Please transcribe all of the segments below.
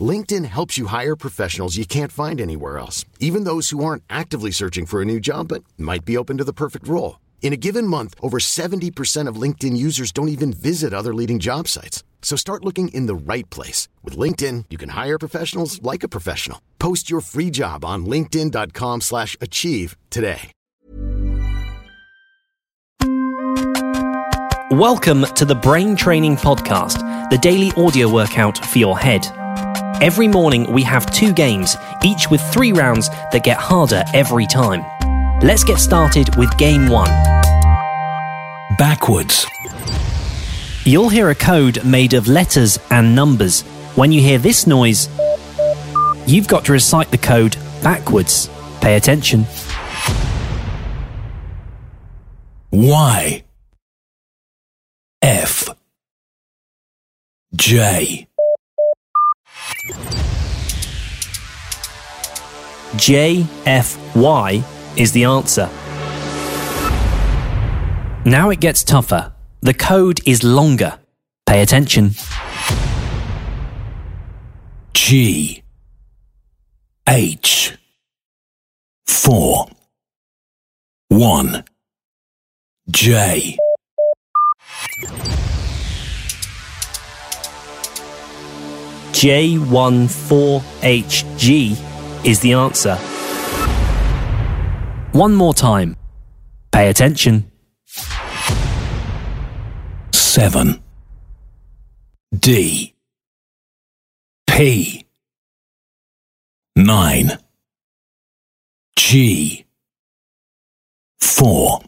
LinkedIn helps you hire professionals you can't find anywhere else, even those who aren't actively searching for a new job but might be open to the perfect role. In a given month, over 70% of LinkedIn users don't even visit other leading job sites. So start looking in the right place. With LinkedIn, you can hire professionals like a professional. Post your free job on linkedin.com slash achieve today. Welcome to the Brain Training Podcast, the daily audio workout for your head. Every morning we have two games, each with three rounds that get harder every time. Let's get started with game one. Backwards. You'll hear a code made of letters and numbers. When you hear this noise, you've got to recite the code backwards. Pay attention. Y. F. J. J F Y is the answer. Now it gets tougher. The code is longer. Pay attention. G. H. 4. 1. J. J14HG is the answer. One more time. Pay attention. 7. D. P. 9. G. 4.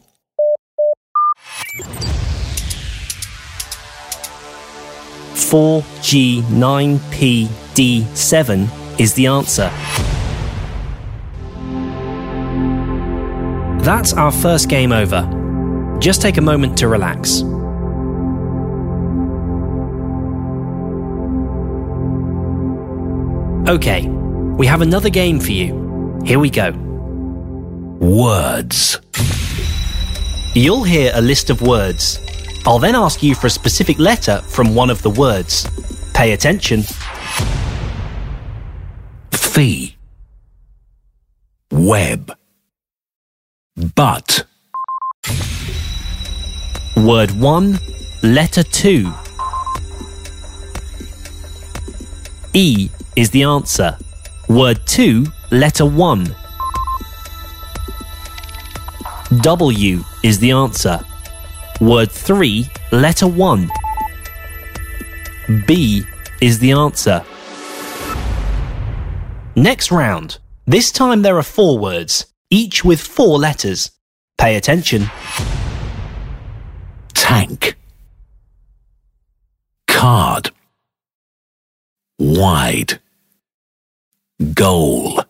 Four G nine P D seven is the answer. That's our first game over. Just take a moment to relax. Okay, we have another game for you. Here we go. Words. You'll hear a list of words. I'll then ask you for a specific letter from one of the words. Pay attention. Fee. Web. But. Word 1, letter 2. E is the answer. Word 2, letter 1. W is the answer. Word 3, letter 1. B is the answer. Next round. This time there are four words, each with four letters. Pay attention. Tank. Card. Wide. Goal.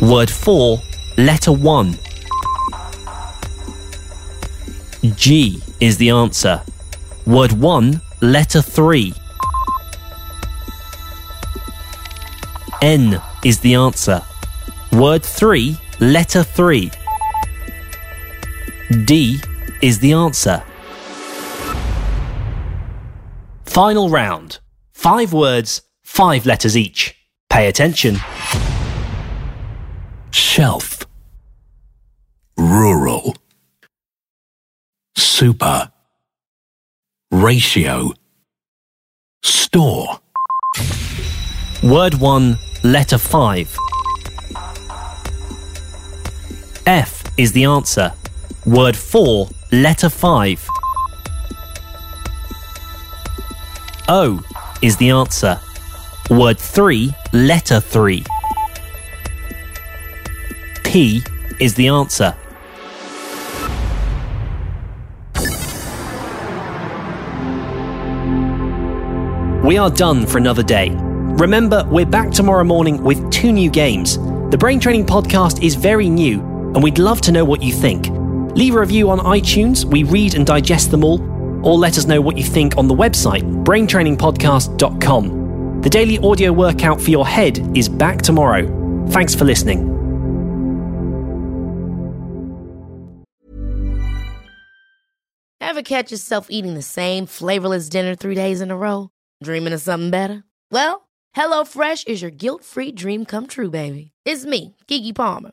Word 4, letter 1. G is the answer. Word 1, letter 3. N is the answer. Word 3, letter 3. D is the answer. Final round. Five words, five letters each. Pay attention. Shelf. Rural. Super. Ratio. Store. Word 1, letter 5. F is the answer. Word 4, letter 5. O is the answer. Word 3, letter 3. P is the answer. We are done for another day. Remember, we're back tomorrow morning with two new games. The Brain Training Podcast is very new, and we'd love to know what you think. Leave a review on iTunes, we read and digest them all, or let us know what you think on the website, braintrainingpodcast.com. The daily audio workout for your head is back tomorrow. Thanks for listening. Ever catch yourself eating the same flavorless dinner three days in a row? Dreaming of something better? Well, HelloFresh is your guilt free dream come true, baby. It's me, Keke Palmer.